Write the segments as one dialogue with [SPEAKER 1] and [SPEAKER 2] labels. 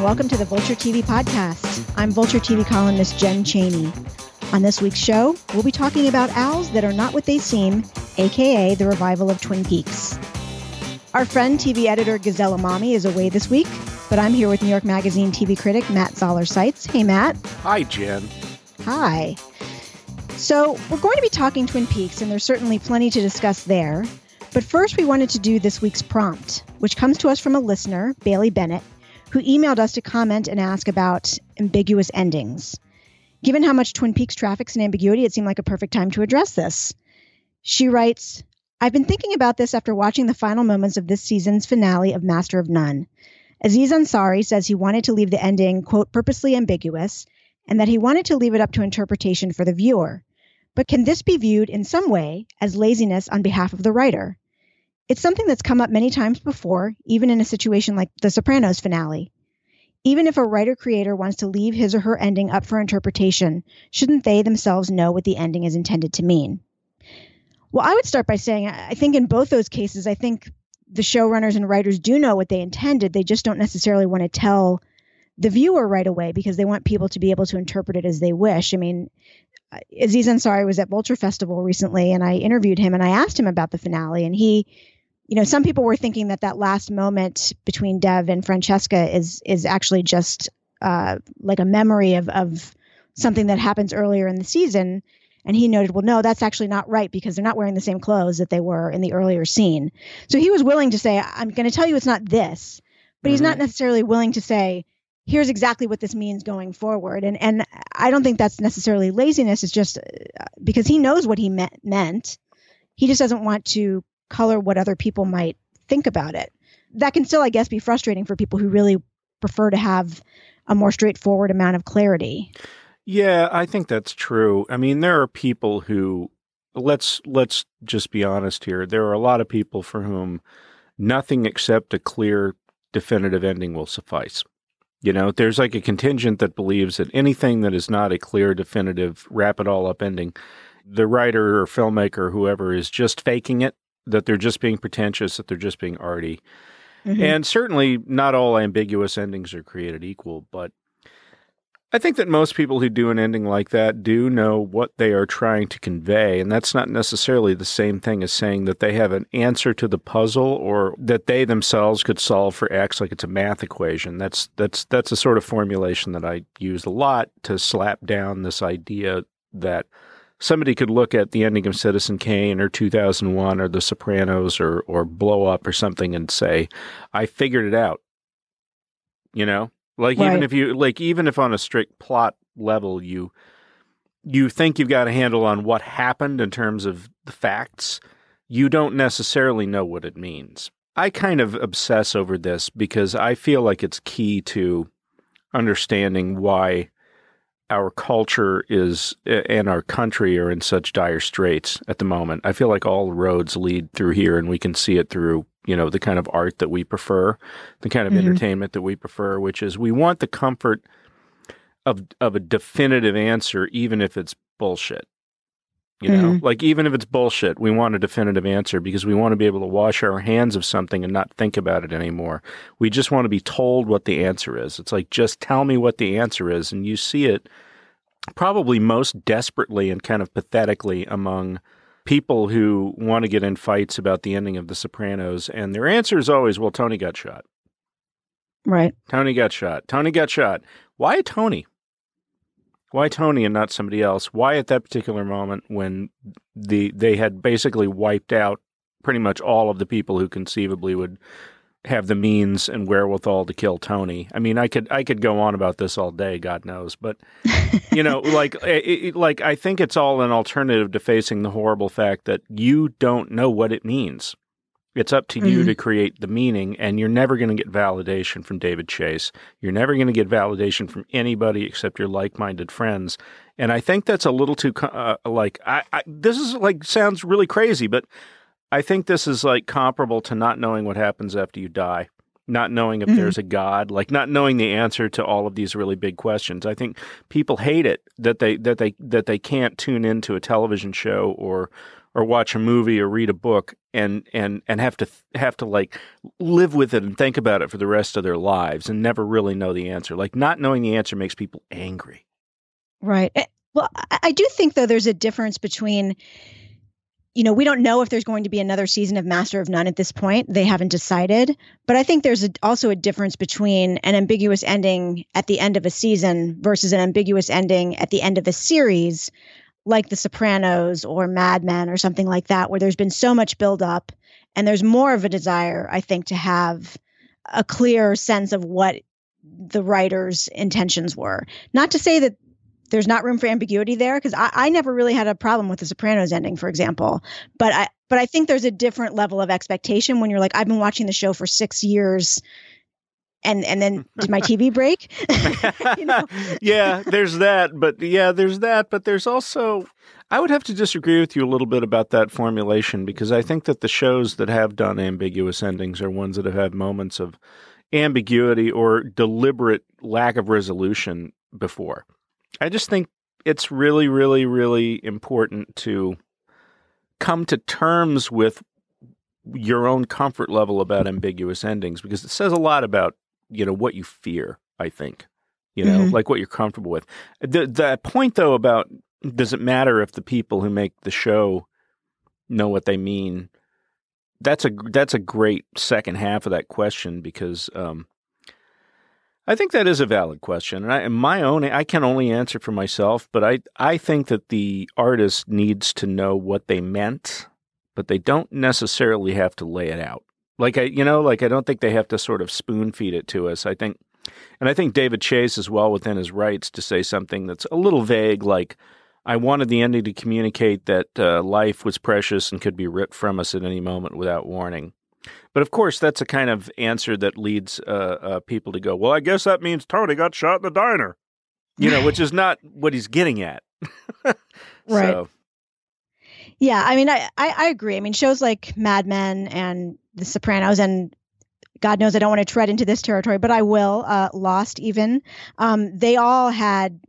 [SPEAKER 1] and welcome to the Vulture TV podcast. I'm Vulture TV columnist Jen Chaney. On this week's show, we'll be talking about owls that are not what they seem, aka the revival of Twin Peaks. Our friend, TV editor Gazelle Emami, is away this week, but I'm here with New York Magazine TV critic Matt Zoller Seitz. Hey, Matt.
[SPEAKER 2] Hi, Jen.
[SPEAKER 1] Hi. So, we're going to be talking Twin Peaks, and there's certainly plenty to discuss there. But first, we wanted to do this week's prompt, which comes to us from a listener, Bailey Bennett, who emailed us to comment and ask about ambiguous endings. Given how much Twin Peaks traffics in ambiguity, it seemed like a perfect time to address this. She writes I've been thinking about this after watching the final moments of this season's finale of Master of None. Aziz Ansari says he wanted to leave the ending, quote, purposely ambiguous, and that he wanted to leave it up to interpretation for the viewer. But can this be viewed in some way as laziness on behalf of the writer? It's something that's come up many times before, even in a situation like The Sopranos finale. Even if a writer creator wants to leave his or her ending up for interpretation, shouldn't they themselves know what the ending is intended to mean? Well, I would start by saying I think in both those cases, I think the showrunners and writers do know what they intended. They just don't necessarily want to tell the viewer right away because they want people to be able to interpret it as they wish. I mean, uh, Aziz Ansari was at Vulture Festival recently, and I interviewed him and I asked him about the finale, and he, you know, some people were thinking that that last moment between Dev and Francesca is is actually just uh, like a memory of of something that happens earlier in the season. And he noted, well, no, that's actually not right because they're not wearing the same clothes that they were in the earlier scene. So he was willing to say, I'm going to tell you it's not this, but mm-hmm. he's not mm-hmm. necessarily willing to say, here's exactly what this means going forward. And and I don't think that's necessarily laziness. It's just uh, because he knows what he meant. meant. He just doesn't want to color what other people might think about it. That can still, I guess, be frustrating for people who really prefer to have a more straightforward amount of clarity.
[SPEAKER 2] Yeah, I think that's true. I mean, there are people who let's let's just be honest here. There are a lot of people for whom nothing except a clear definitive ending will suffice. You know, there's like a contingent that believes that anything that is not a clear definitive wrap it all up ending, the writer or filmmaker or whoever is just faking it, that they're just being pretentious, that they're just being arty. Mm-hmm. And certainly not all ambiguous endings are created equal, but I think that most people who do an ending like that do know what they are trying to convey, and that's not necessarily the same thing as saying that they have an answer to the puzzle or that they themselves could solve for X like it's a math equation. That's that's that's a sort of formulation that I use a lot to slap down this idea that somebody could look at the ending of Citizen Kane or 2001 or The Sopranos or or Blow Up or something and say, "I figured it out." You know, like right. even if you like even if on a strict plot level you you think you've got a handle on what happened in terms of the facts, you don't necessarily know what it means. I kind of obsess over this because I feel like it's key to understanding why our culture is and our country are in such dire straits at the moment. I feel like all roads lead through here and we can see it through you know, the kind of art that we prefer, the kind of mm-hmm. entertainment that we prefer, which is we want the comfort of of a definitive answer, even if it's bullshit. You know, mm-hmm. like even if it's bullshit, we want a definitive answer because we want to be able to wash our hands of something and not think about it anymore. We just want to be told what the answer is. It's like, just tell me what the answer is. And you see it probably most desperately and kind of pathetically among people who want to get in fights about the ending of The Sopranos, and their answer is always, well, Tony got shot.
[SPEAKER 1] Right.
[SPEAKER 2] Tony got shot. Tony got shot. Why Tony? Why Tony and not somebody else? Why at that particular moment when the they had basically wiped out pretty much all of the people who conceivably would have the means and wherewithal to kill Tony. I mean, I could I could go on about this all day, God knows, but you know, like it, like I think it's all an alternative to facing the horrible fact that you don't know what it means. It's up to mm-hmm. you to create the meaning, and you're never going to get validation from David Chase. You're never going to get validation from anybody except your like-minded friends. And I think that's a little too uh, like I, I this is like sounds really crazy, but I think this is like comparable to not knowing what happens after you die. not knowing if mm-hmm. there's a God, like not knowing the answer to all of these really big questions. I think people hate it that they that they that they can't tune into a television show or or watch a movie or read a book and and and have to have to like live with it and think about it for the rest of their lives and never really know the answer. Like not knowing the answer makes people angry.
[SPEAKER 1] Right. Eh, well, I do think though there's a difference between you know, we don't know if there's going to be another season of Master of None at this point. They haven't decided. But I think there's a, also a difference between an ambiguous ending at the end of a season versus an ambiguous ending at the end of a series like The Sopranos or Mad Men or something like that, where there's been so much buildup and there's more of a desire, I think, to have a clear sense of what the writer's intentions were. Not to say that there's not room for ambiguity there because I, I never really had a problem with the Sopranos ending, for example. But I but I think there's a different level of expectation when you're like, I've been watching the show for six years and and then did my TV break?
[SPEAKER 2] you know? yeah, there's that, but yeah, there's that, but there's also I would have to disagree with you a little bit about that formulation because I think that the shows that have done ambiguous endings are ones that have had moments of ambiguity or deliberate lack of resolution before. I just think it's really, really, really important to come to terms with your own comfort level about ambiguous endings because it says a lot about you know what you fear i think you know mm-hmm. like what you're comfortable with the the point though about does it matter if the people who make the show know what they mean that's a that's a great second half of that question because um, I think that is a valid question, and I, my own I can only answer for myself. But I I think that the artist needs to know what they meant, but they don't necessarily have to lay it out. Like I you know like I don't think they have to sort of spoon feed it to us. I think, and I think David Chase is well within his rights to say something that's a little vague, like. I wanted the ending to communicate that uh, life was precious and could be ripped from us at any moment without warning. But of course, that's a kind of answer that leads uh, uh, people to go, well, I guess that means Tony got shot in the diner, you know, which is not what he's getting at.
[SPEAKER 1] right. So. Yeah, I mean, I, I, I agree. I mean, shows like Mad Men and The Sopranos, and God knows I don't want to tread into this territory, but I will. Uh, Lost, even um, they all had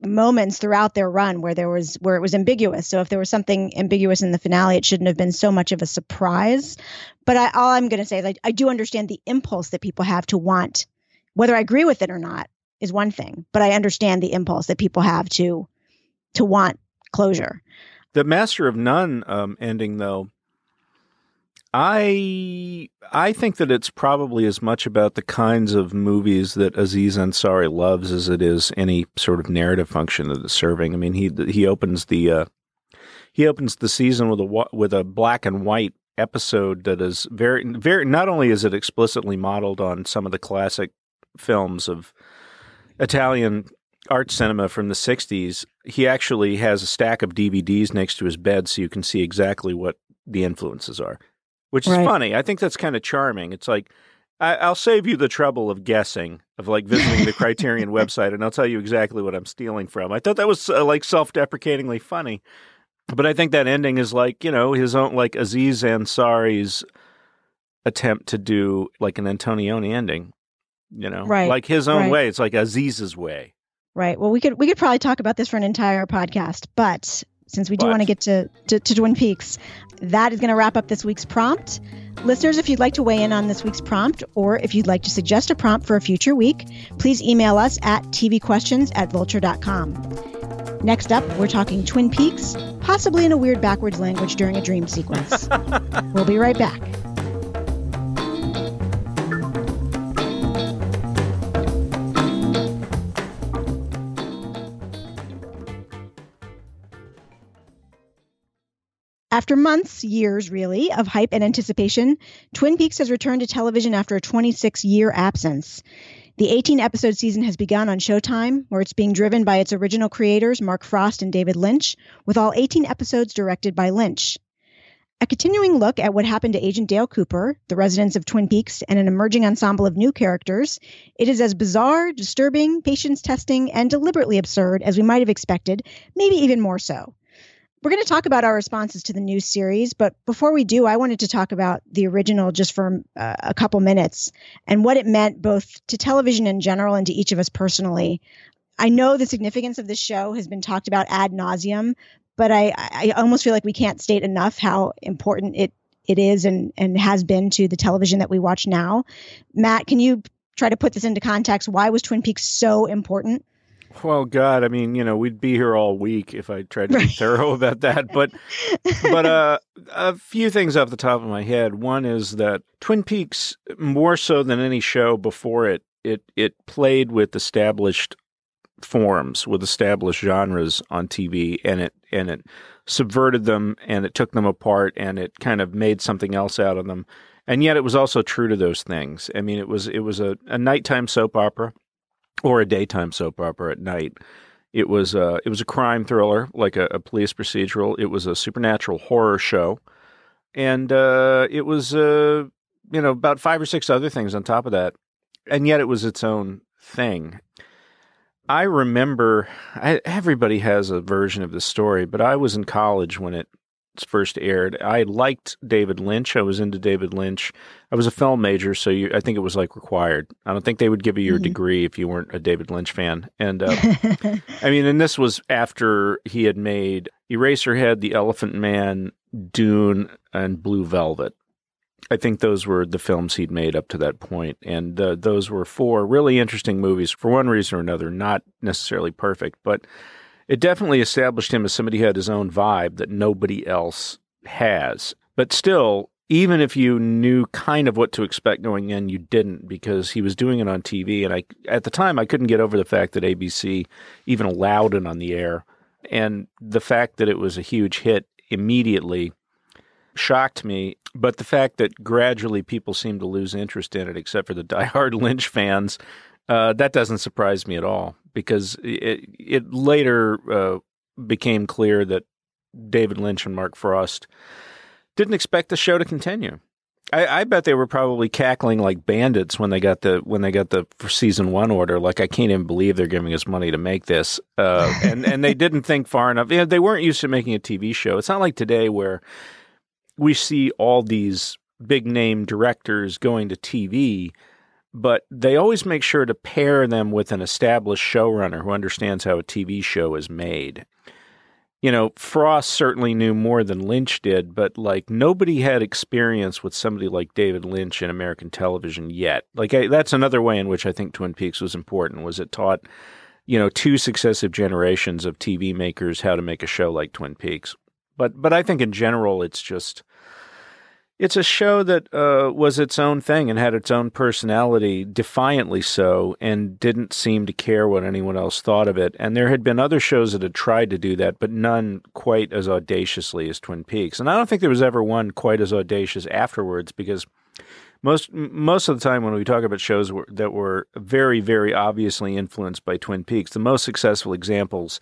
[SPEAKER 1] moments throughout their run where there was where it was ambiguous. So if there was something ambiguous in the finale, it shouldn't have been so much of a surprise. But I, all I'm going to say is I, I do understand the impulse that people have to want, whether I agree with it or not, is one thing. But I understand the impulse that people have to to want closure.
[SPEAKER 2] The Master of None um, ending, though, I I think that it's probably as much about the kinds of movies that Aziz Ansari loves as it is any sort of narrative function that it's serving. I mean, he he opens the uh, he opens the season with a with a black and white episode that is very very not only is it explicitly modeled on some of the classic films of Italian art cinema from the 60s he actually has a stack of DVDs next to his bed so you can see exactly what the influences are which is right. funny. I think that's kind of charming. It's like I, will save you the trouble of guessing, of like visiting the Criterion website, and I'll tell you exactly what I'm stealing from. I thought that was uh, like self-deprecatingly funny, but I think that ending is like you know his own like Aziz Ansari's attempt to do like an Antonioni ending, you know,
[SPEAKER 1] right?
[SPEAKER 2] Like his own right. way. It's like Aziz's way.
[SPEAKER 1] Right. Well, we could we could probably talk about this for an entire podcast, but since we do want to get to, to, to Twin Peaks, that is going to wrap up this week's prompt. Listeners, if you'd like to weigh in on this week's prompt, or if you'd like to suggest a prompt for a future week, please email us at tvquestions at vulture.com. Next up, we're talking Twin Peaks, possibly in a weird backwards language during a dream sequence. we'll be right back. After months, years really, of hype and anticipation, Twin Peaks has returned to television after a 26 year absence. The 18 episode season has begun on Showtime, where it's being driven by its original creators, Mark Frost and David Lynch, with all 18 episodes directed by Lynch. A continuing look at what happened to Agent Dale Cooper, the residents of Twin Peaks, and an emerging ensemble of new characters, it is as bizarre, disturbing, patience testing, and deliberately absurd as we might have expected, maybe even more so. We're going to talk about our responses to the new series, but before we do, I wanted to talk about the original just for uh, a couple minutes and what it meant both to television in general and to each of us personally. I know the significance of this show has been talked about ad nauseum, but I, I almost feel like we can't state enough how important it it is and and has been to the television that we watch now. Matt, can you try to put this into context? Why was Twin Peaks so important?
[SPEAKER 2] Well, God, I mean, you know, we'd be here all week if I tried to be thorough about that. But, but uh, a few things off the top of my head. One is that Twin Peaks, more so than any show before it, it it played with established forms, with established genres on TV, and it and it subverted them, and it took them apart, and it kind of made something else out of them. And yet, it was also true to those things. I mean, it was it was a, a nighttime soap opera or a daytime soap opera at night. It was a, it was a crime thriller, like a, a police procedural. It was a supernatural horror show, and uh, it was uh, you know about five or six other things on top of that, and yet it was its own thing. I remember I, everybody has a version of the story, but I was in college when it first aired. I liked David Lynch. I was into David Lynch. I was a film major, so you, I think it was like required. I don't think they would give you your mm-hmm. degree if you weren't a David Lynch fan. And uh, I mean, and this was after he had made Eraserhead, The Elephant Man, Dune, and Blue Velvet. I think those were the films he'd made up to that point, and uh, those were four really interesting movies for one reason or another. Not necessarily perfect, but it definitely established him as somebody who had his own vibe that nobody else has. But still, even if you knew kind of what to expect going in, you didn't because he was doing it on TV. And I, at the time, I couldn't get over the fact that ABC even allowed it on the air. And the fact that it was a huge hit immediately shocked me. But the fact that gradually people seemed to lose interest in it, except for the diehard Lynch fans, uh, that doesn't surprise me at all because it, it later uh, became clear that David Lynch and Mark Frost didn't expect the show to continue. I, I, bet they were probably cackling like bandits when they got the when they got the season one order. Like I can't even believe they're giving us money to make this, uh, and and they didn't think far enough. You know, they weren't used to making a TV show. It's not like today where we see all these big name directors going to TV but they always make sure to pair them with an established showrunner who understands how a TV show is made. You know, Frost certainly knew more than Lynch did, but like nobody had experience with somebody like David Lynch in American television yet. Like I, that's another way in which I think Twin Peaks was important was it taught, you know, two successive generations of TV makers how to make a show like Twin Peaks. But but I think in general it's just it's a show that uh, was its own thing and had its own personality, defiantly so, and didn't seem to care what anyone else thought of it. And there had been other shows that had tried to do that, but none quite as audaciously as Twin Peaks. And I don't think there was ever one quite as audacious afterwards because most most of the time when we talk about shows that were very very obviously influenced by Twin Peaks, the most successful examples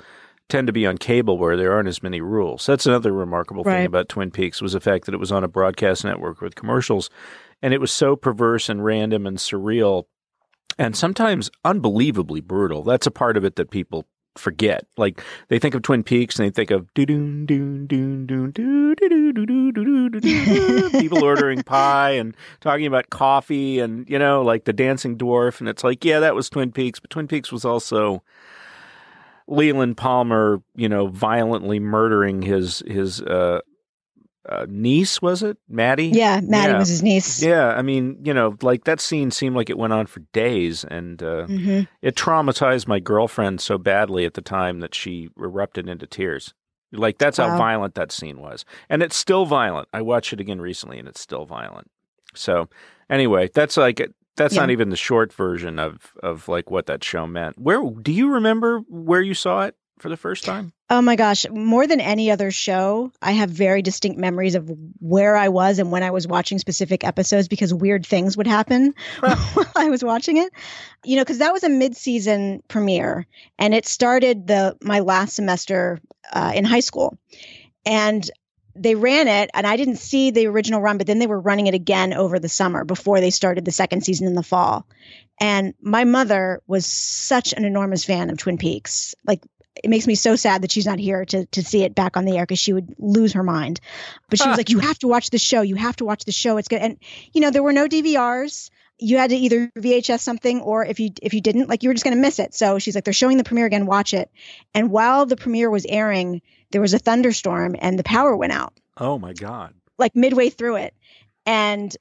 [SPEAKER 2] tend to be on cable where there aren't as many rules. That's another remarkable right. thing about Twin Peaks was the fact that it was on a broadcast network with commercials and it was so perverse and random and surreal and sometimes unbelievably brutal. That's a part of it that people forget. Like they think of Twin Peaks and they think of doo doo doo doo doo doo doo doo doo doo people ordering pie and talking about coffee and you know like the dancing dwarf and it's like yeah that was Twin Peaks but Twin Peaks was also Leland Palmer, you know, violently murdering his his uh, uh, niece, was it Maddie?
[SPEAKER 1] Yeah, Maddie yeah. was his niece.
[SPEAKER 2] Yeah, I mean, you know, like that scene seemed like it went on for days, and uh, mm-hmm. it traumatized my girlfriend so badly at the time that she erupted into tears. Like that's wow. how violent that scene was, and it's still violent. I watched it again recently, and it's still violent. So, anyway, that's like that's yeah. not even the short version of of like what that show meant. Where do you remember where you saw it for the first time?
[SPEAKER 1] Oh my gosh, more than any other show, I have very distinct memories of where I was and when I was watching specific episodes because weird things would happen while I was watching it. You know, because that was a mid-season premiere, and it started the my last semester uh, in high school, and they ran it and I didn't see the original run, but then they were running it again over the summer before they started the second season in the fall. And my mother was such an enormous fan of Twin Peaks. Like it makes me so sad that she's not here to to see it back on the air because she would lose her mind. But she was like, "You have to watch the show. You have to watch the show. It's good." And you know, there were no DVRs. You had to either VHS something, or if you if you didn't, like you were just going to miss it. So she's like, "They're showing the premiere again. Watch it." And while the premiere was airing, there was a thunderstorm and the power went out.
[SPEAKER 2] Oh my god!
[SPEAKER 1] Like midway through it, and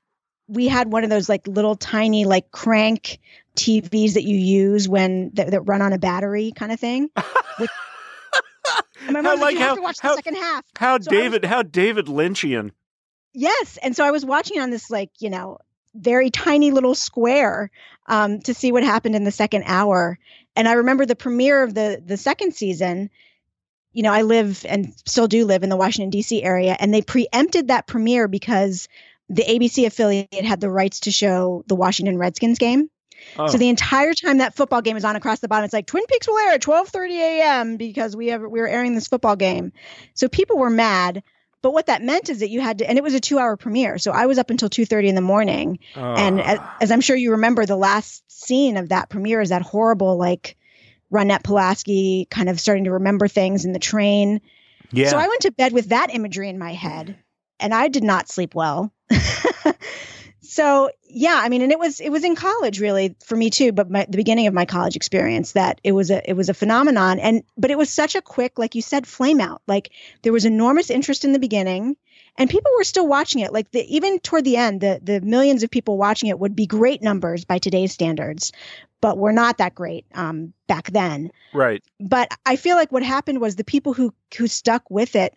[SPEAKER 1] we had one of those like little tiny like crank TVs that you use when that, that run on a battery kind of thing. With, my mom like, you how, have to watch the how, second half.
[SPEAKER 2] How so David, was, how David Lynchian.
[SPEAKER 1] Yes, and so I was watching on this like you know very tiny little square um, to see what happened in the second hour. And I remember the premiere of the the second season. You know, I live and still do live in the Washington D.C. area, and they preempted that premiere because the ABC affiliate had the rights to show the Washington Redskins game. Oh. So the entire time that football game is on across the bottom, it's like Twin Peaks will air at 12:30 a.m. because we have we are airing this football game. So people were mad. But what that meant is that you had to, and it was a two-hour premiere. So I was up until 2:30 in the morning, oh. and ah. as, as, I'm sure you remember, the last scene of that premiere is that horrible like Ronette Pulaski kind of starting to remember things in the train. Yeah. So I went to bed with that imagery in my head, and I did not sleep well. so yeah, I mean, and it was it was in college really for me too, but my, the beginning of my college experience that it was a it was a phenomenon, and but it was such a quick, like you said, flame out. Like there was enormous interest in the beginning, and people were still watching it. Like the, even toward the end, the the millions of people watching it would be great numbers by today's standards, but were not that great um, back then.
[SPEAKER 2] Right.
[SPEAKER 1] But I feel like what happened was the people who who stuck with it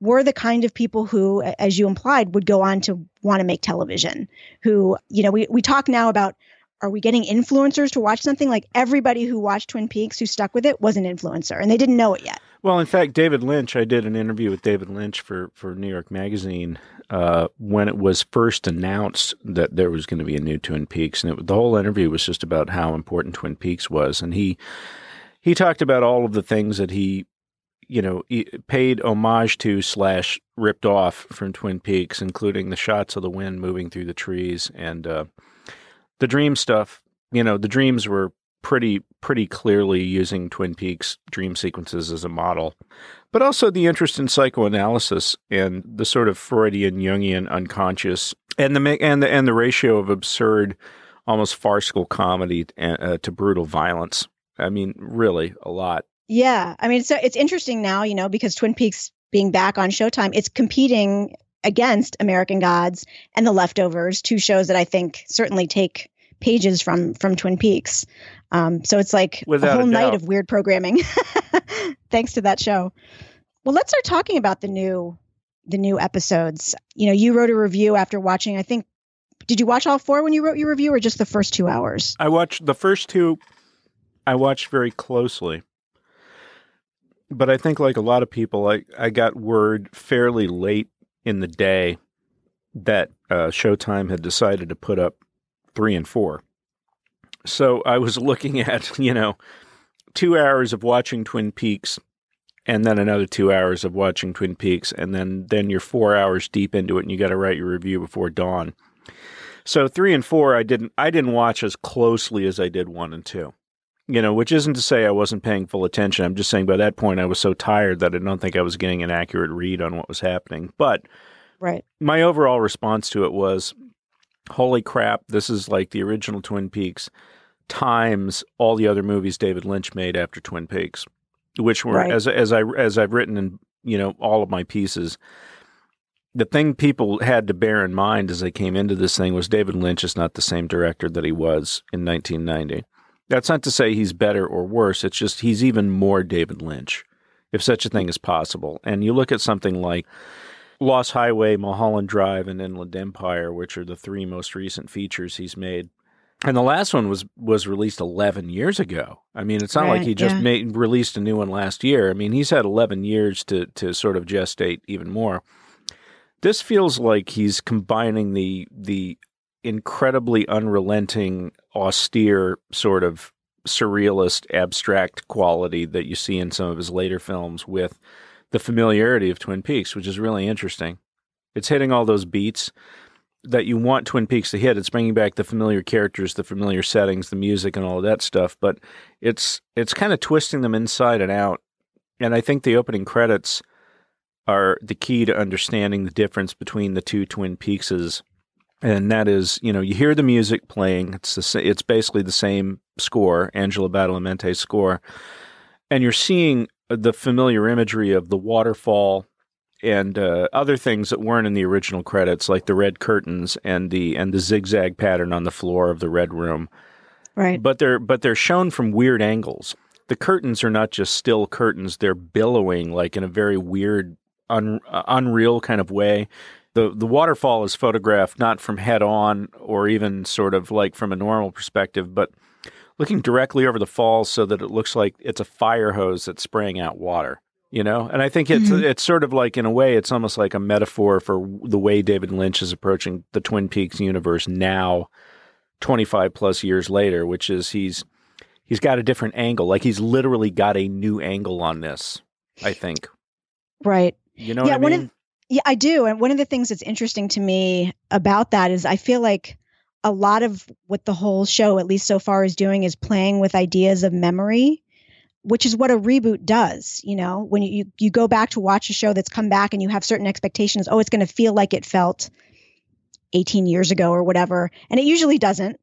[SPEAKER 1] were the kind of people who, as you implied, would go on to want to make television. Who, you know, we, we talk now about are we getting influencers to watch something? Like everybody who watched Twin Peaks who stuck with it was an influencer and they didn't know it yet.
[SPEAKER 2] Well, in fact, David Lynch, I did an interview with David Lynch for, for New York Magazine uh, when it was first announced that there was going to be a new Twin Peaks. And it, the whole interview was just about how important Twin Peaks was. And he, he talked about all of the things that he you know, paid homage to slash ripped off from Twin Peaks, including the shots of the wind moving through the trees and uh, the dream stuff. You know, the dreams were pretty pretty clearly using Twin Peaks dream sequences as a model, but also the interest in psychoanalysis and the sort of Freudian Jungian unconscious and the and the and the ratio of absurd, almost farcical comedy uh, to brutal violence. I mean, really a lot.
[SPEAKER 1] Yeah. I mean, so it's interesting now, you know, because Twin Peaks being back on Showtime, it's competing against American Gods and The Leftovers, two shows that I think certainly take pages from from Twin Peaks. Um, so it's like Without a whole a night of weird programming, thanks to that show. Well, let's start talking about the new the new episodes. You know, you wrote a review after watching. I think did you watch all four when you wrote your review, or just the first two hours?
[SPEAKER 2] I watched the first two. I watched very closely but I think like a lot of people, I I got word fairly late in the day that uh, Showtime had decided to put up three and four. So I was looking at you know two hours of watching Twin Peaks, and then another two hours of watching Twin Peaks, and then then you're four hours deep into it, and you got to write your review before dawn. So three and four, I didn't I didn't watch as closely as I did one and two you know, which isn't to say I wasn't paying full attention. I'm just saying by that point I was so tired that I don't think I was getting an accurate read on what was happening. But
[SPEAKER 1] right.
[SPEAKER 2] my overall response to it was holy crap, this is like the original Twin Peaks times all the other movies David Lynch made after Twin Peaks, which were right. as as I as I've written in, you know, all of my pieces the thing people had to bear in mind as they came into this thing was David Lynch is not the same director that he was in 1990. That's not to say he's better or worse. It's just he's even more David Lynch, if such a thing is possible. And you look at something like Lost Highway, Mulholland Drive, and Inland Empire, which are the three most recent features he's made. And the last one was was released 11 years ago. I mean, it's not right, like he just yeah. made released a new one last year. I mean, he's had 11 years to to sort of gestate even more. This feels like he's combining the the incredibly unrelenting, austere sort of surrealist, abstract quality that you see in some of his later films with the familiarity of Twin Peaks, which is really interesting. It's hitting all those beats that you want Twin Peaks to hit. It's bringing back the familiar characters, the familiar settings, the music, and all of that stuff. But it's it's kind of twisting them inside and out and I think the opening credits are the key to understanding the difference between the two Twin Peakses. And that is, you know, you hear the music playing. It's the, it's basically the same score, Angelo Badalamenti's score, and you're seeing the familiar imagery of the waterfall and uh, other things that weren't in the original credits, like the red curtains and the and the zigzag pattern on the floor of the red room.
[SPEAKER 1] Right.
[SPEAKER 2] But they're but they're shown from weird angles. The curtains are not just still curtains; they're billowing like in a very weird, un, uh, unreal kind of way. the The waterfall is photographed not from head on or even sort of like from a normal perspective, but looking directly over the falls so that it looks like it's a fire hose that's spraying out water you know? And i think it's mm-hmm. it's sort of like in a way it's almost like a metaphor for the way david lynch is approaching the twin peaks universe now 25 plus years later which is he's he's got a different angle. Like he's literally got a new angle on this i think.
[SPEAKER 1] Right.
[SPEAKER 2] You know yeah, one mean?
[SPEAKER 1] of yeah i do. And one of the things that's interesting to me about that is i feel like a lot of what the whole show, at least so far, is doing is playing with ideas of memory, which is what a reboot does. You know, when you, you go back to watch a show that's come back and you have certain expectations, oh, it's going to feel like it felt 18 years ago or whatever. And it usually doesn't.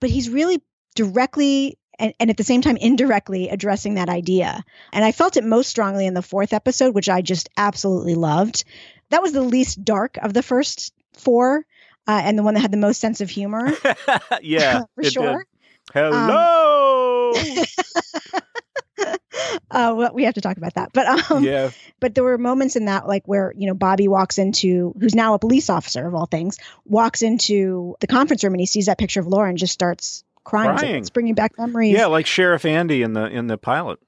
[SPEAKER 1] But he's really directly and, and, at the same time indirectly addressing that idea. And I felt it most strongly in the fourth episode, which I just absolutely loved. That was the least dark of the first four uh, and the one that had the most sense of humor.
[SPEAKER 2] yeah,
[SPEAKER 1] for sure.
[SPEAKER 2] Did. Hello.
[SPEAKER 1] Um, uh, well, we have to talk about that, but um, yeah. But there were moments in that, like where you know Bobby walks into, who's now a police officer of all things, walks into the conference room and he sees that picture of Laura and just starts crying. crying. It's bringing back memories.
[SPEAKER 2] Yeah, like Sheriff Andy in the in the pilot.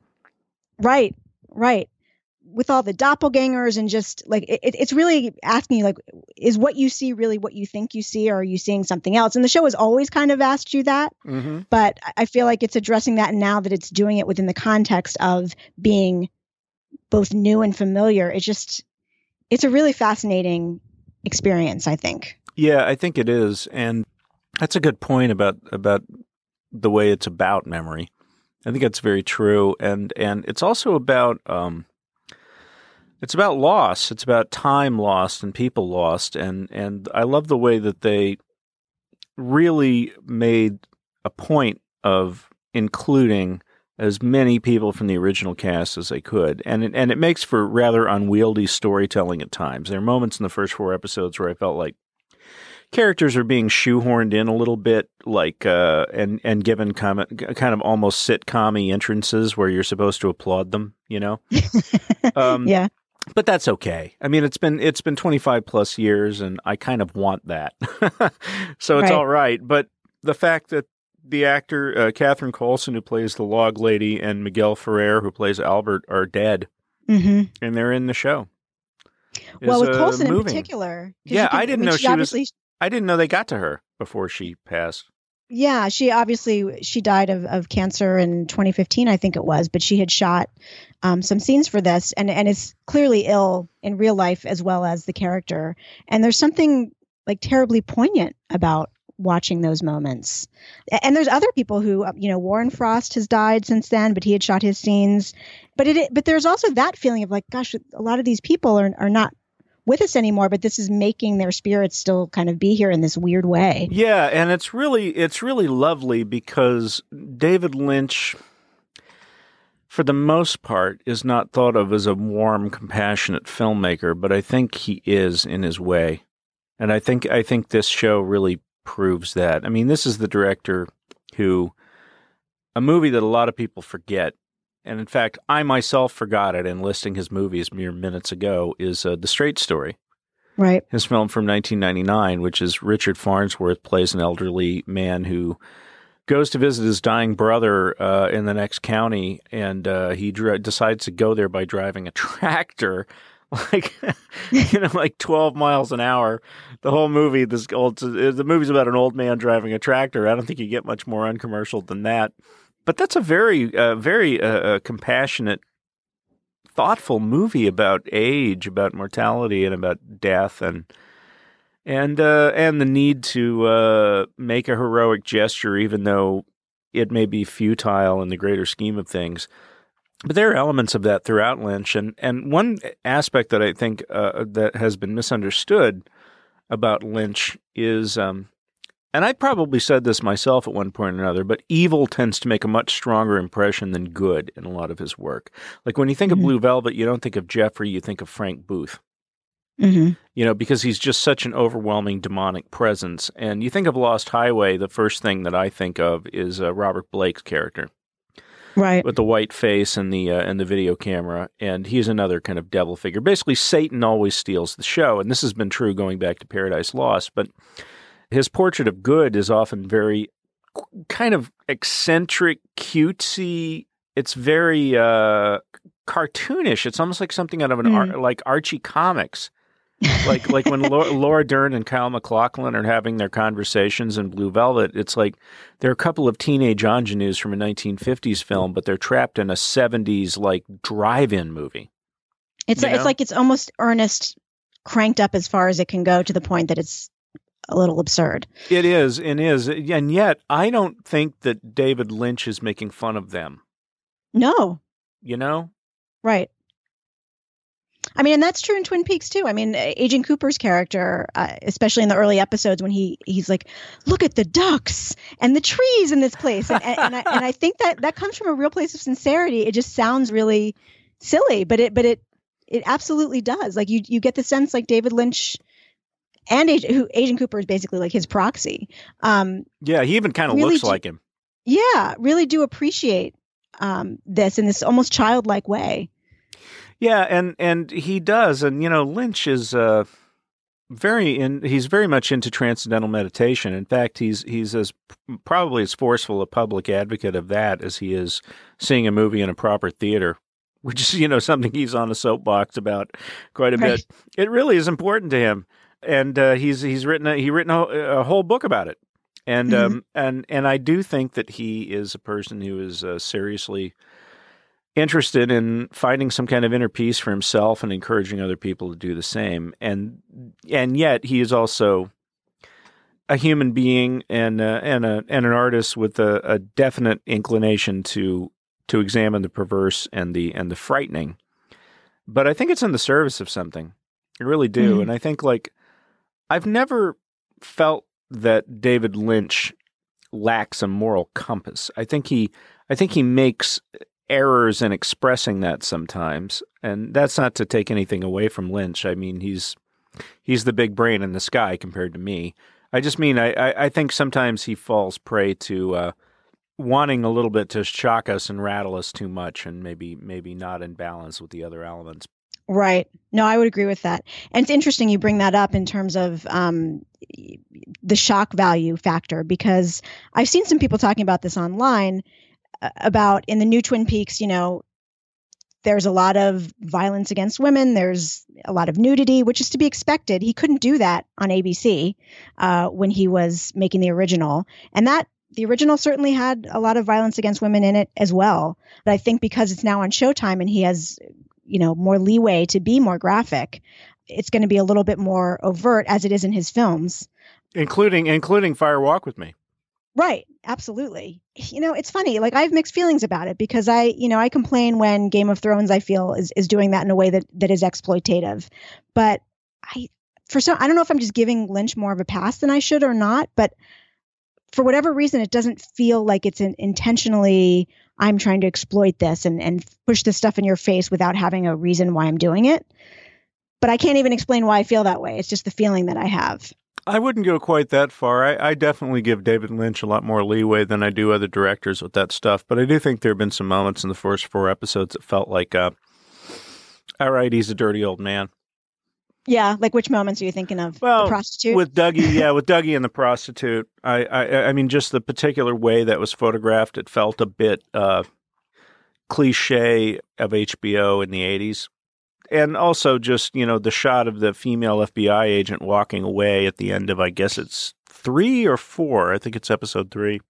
[SPEAKER 1] Right, right with all the doppelgangers and just like it, it's really asking you like is what you see really what you think you see or are you seeing something else? And the show has always kind of asked you that. Mm-hmm. but i feel like it's addressing that now that it's doing it within the context of being both new and familiar. It's just it's a really fascinating experience i think.
[SPEAKER 2] Yeah i think it is. And that's a good point about about the way it's about memory. I think that's very true. And and it's also about um it's about loss. It's about time lost and people lost, and and I love the way that they really made a point of including as many people from the original cast as they could, and it, and it makes for rather unwieldy storytelling at times. There are moments in the first four episodes where I felt like characters are being shoehorned in a little bit, like uh, and and given kind of, kind of almost sitcom entrances where you're supposed to applaud them. You know,
[SPEAKER 1] um, yeah
[SPEAKER 2] but that's okay. I mean, it's been it's been 25 plus years, and I kind of want that, so it's right. all right. But the fact that the actor uh, Catherine Coulson, who plays the log lady, and Miguel Ferrer, who plays Albert, are dead,
[SPEAKER 1] mm-hmm.
[SPEAKER 2] and they're in the show.
[SPEAKER 1] Well, with uh, Coulson in particular,
[SPEAKER 2] yeah, can, I didn't know she, she was. I didn't know they got to her before she passed.
[SPEAKER 1] Yeah, she obviously she died of, of cancer in 2015, I think it was, but she had shot um, some scenes for this and and is clearly ill in real life as well as the character. And there's something like terribly poignant about watching those moments. And there's other people who, uh, you know, Warren Frost has died since then, but he had shot his scenes. But it, but there's also that feeling of like, gosh, a lot of these people are are not with us anymore, but this is making their spirits still kind of be here in this weird way.
[SPEAKER 2] Yeah, and it's really it's really lovely because David Lynch for the most part is not thought of as a warm, compassionate filmmaker, but I think he is in his way. And I think I think this show really proves that. I mean, this is the director who a movie that a lot of people forget and in fact, I myself forgot it in listing his movies mere minutes ago, is uh, The Straight Story.
[SPEAKER 1] Right.
[SPEAKER 2] His film from 1999, which is Richard Farnsworth plays an elderly man who goes to visit his dying brother uh, in the next county, and uh, he dr- decides to go there by driving a tractor, like you know, like 12 miles an hour. The whole movie, this old, the movie's about an old man driving a tractor. I don't think you get much more uncommercial than that. But that's a very, uh, very uh, uh, compassionate, thoughtful movie about age, about mortality, and about death, and and uh, and the need to uh, make a heroic gesture, even though it may be futile in the greater scheme of things. but there are elements of that throughout Lynch, and and one aspect that I think uh, that has been misunderstood about Lynch is, um, and I probably said this myself at one point or another, but evil tends to make a much stronger impression than good in a lot of his work. Like when you think
[SPEAKER 1] Mhm.
[SPEAKER 2] of Blue Velvet, you don't think of Jeffrey, you think of Frank Booth.
[SPEAKER 1] hmm
[SPEAKER 2] You know, because he's just such an overwhelming demonic presence. And you think of Lost Highway, the first thing that I think of is uh, Robert Blake's character
[SPEAKER 1] Right.
[SPEAKER 2] with the white face and the uh, and the video camera, and he's another kind of devil figure. Basically, Satan always steals the show, and this has been true going back to Paradise Lost. But his portrait of good is often very kind of eccentric, cutesy. It's very uh, cartoonish. It's almost like something out of an Ar- like Archie comics. like like when Laura, Laura Dern and Kyle MacLachlan are having their conversations in Blue Velvet, it's like they're a couple of teenage ingenues from a 1950s film, but they're trapped in a 70s like drive-in movie.
[SPEAKER 1] It's it's like it's almost earnest, cranked up as far as it can go to the point that it's a little absurd.
[SPEAKER 2] It is, and is, and yet I don't think that David Lynch is making fun of them.
[SPEAKER 1] No,
[SPEAKER 2] You know,
[SPEAKER 1] right. I mean, and that's true in Twin Peaks too. I mean, Agent Cooper's character, uh, especially in the early episodes when he he's like, "Look at the ducks and the trees in this place," and, and, and, I, and I think that that comes from a real place of sincerity. It just sounds really silly, but it but it it absolutely does. Like you you get the sense like David Lynch and Agent, who Agent Cooper is basically like his proxy. Um,
[SPEAKER 2] yeah, he even kind of
[SPEAKER 1] Really
[SPEAKER 2] looks
[SPEAKER 1] do-
[SPEAKER 2] like him.
[SPEAKER 1] yeah, really do appreciate um, this in this almost childlike way.
[SPEAKER 2] Yeah, and and he does, and you know, Lynch is uh, very in. He's very much into transcendental meditation. In fact, he's he's as probably as forceful a public advocate of that as he is seeing a movie in a proper theater, which is you know something he's on a soapbox about quite a
[SPEAKER 1] Right.
[SPEAKER 2] bit. It really is important to him, and uh, he's he's written a, he written a, a whole book about it. And
[SPEAKER 1] Mhm.
[SPEAKER 2] um and and I do think that he is a person who is uh, seriously interested in finding some kind of inner peace for himself and encouraging other people to do the same. And and yet he is also a human being and uh, and a and an artist with a, a definite inclination to to examine the perverse and the and the frightening. But I think it's in the service of something. I really do.
[SPEAKER 1] Mhm.
[SPEAKER 2] And I think like I've never felt that David Lynch lacks a moral compass. I think he I think he makes errors in expressing that sometimes. And that's not to take anything away from Lynch. I mean, he's he's the big brain in the sky compared to me. I just mean I, I, I think sometimes he falls prey to uh, wanting a little bit to shock us and rattle us too much and maybe maybe not in balance with the other elements.
[SPEAKER 1] Right. No, I would agree with that. And it's interesting you bring that up in terms of um, the shock value factor because I've seen some people talking about this online about in the new Twin Peaks, you know, there's a lot of violence against women, there's a lot of nudity, which is to be expected. He couldn't do that on ABC uh, when he was making the original. And that the original certainly had a lot of violence against women in it as well. But I think because it's now on Showtime and he has you know more leeway to be more graphic it's going to be a little bit more overt as it is in his films.
[SPEAKER 2] Including including Fire Walk with Me.
[SPEAKER 1] right absolutely. You know it's funny like i have mixed feelings about it because i you know i complain when game of thrones i feel is, is doing that in a way that that is exploitative. But i for some i don't know if i'm just giving lynch more of a pass than i should or not but for whatever reason it doesn't feel like it's an intentionally i'm trying to exploit this and and push this stuff in your face without having a reason why i'm doing it but i can't even explain why i feel that way it's just the feeling that i have
[SPEAKER 2] I wouldn't go quite that far. I, I definitely give David Lynch a lot more leeway than I do other directors with that stuff. But I do think there have been some moments in the first four episodes that felt like, uh, all right, he's a dirty old man.
[SPEAKER 1] Yeah like which moments are you thinking of
[SPEAKER 2] Well,
[SPEAKER 1] the prostitute
[SPEAKER 2] With Dougie, yeah, with Dougie and the prostitute. I, I, I mean, just the particular way that was photographed, it felt a bit uh, cliche of HBO in the '80s, and also just you know the shot of the female FBI agent walking away at the end of, I guess it's three or four. I think it's episode three.